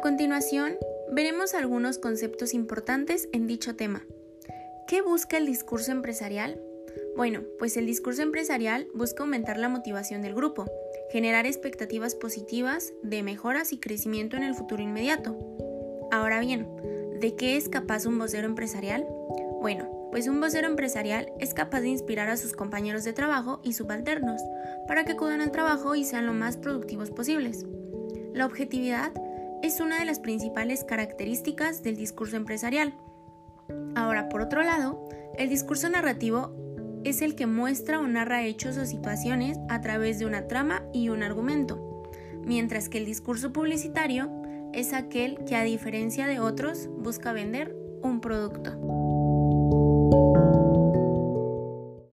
continuación, veremos algunos conceptos importantes en dicho tema. ¿Qué busca el discurso empresarial? Bueno, pues el discurso empresarial busca aumentar la motivación del grupo, generar expectativas positivas de mejoras y crecimiento en el futuro inmediato. Ahora bien, ¿de qué es capaz un vocero empresarial? Bueno, pues un vocero empresarial es capaz de inspirar a sus compañeros de trabajo y subalternos para que acudan al trabajo y sean lo más productivos posibles. La objetividad es una de las principales características del discurso empresarial. Ahora, por otro lado, el discurso narrativo es el que muestra o narra hechos o situaciones a través de una trama y un argumento, mientras que el discurso publicitario es aquel que a diferencia de otros busca vender un producto.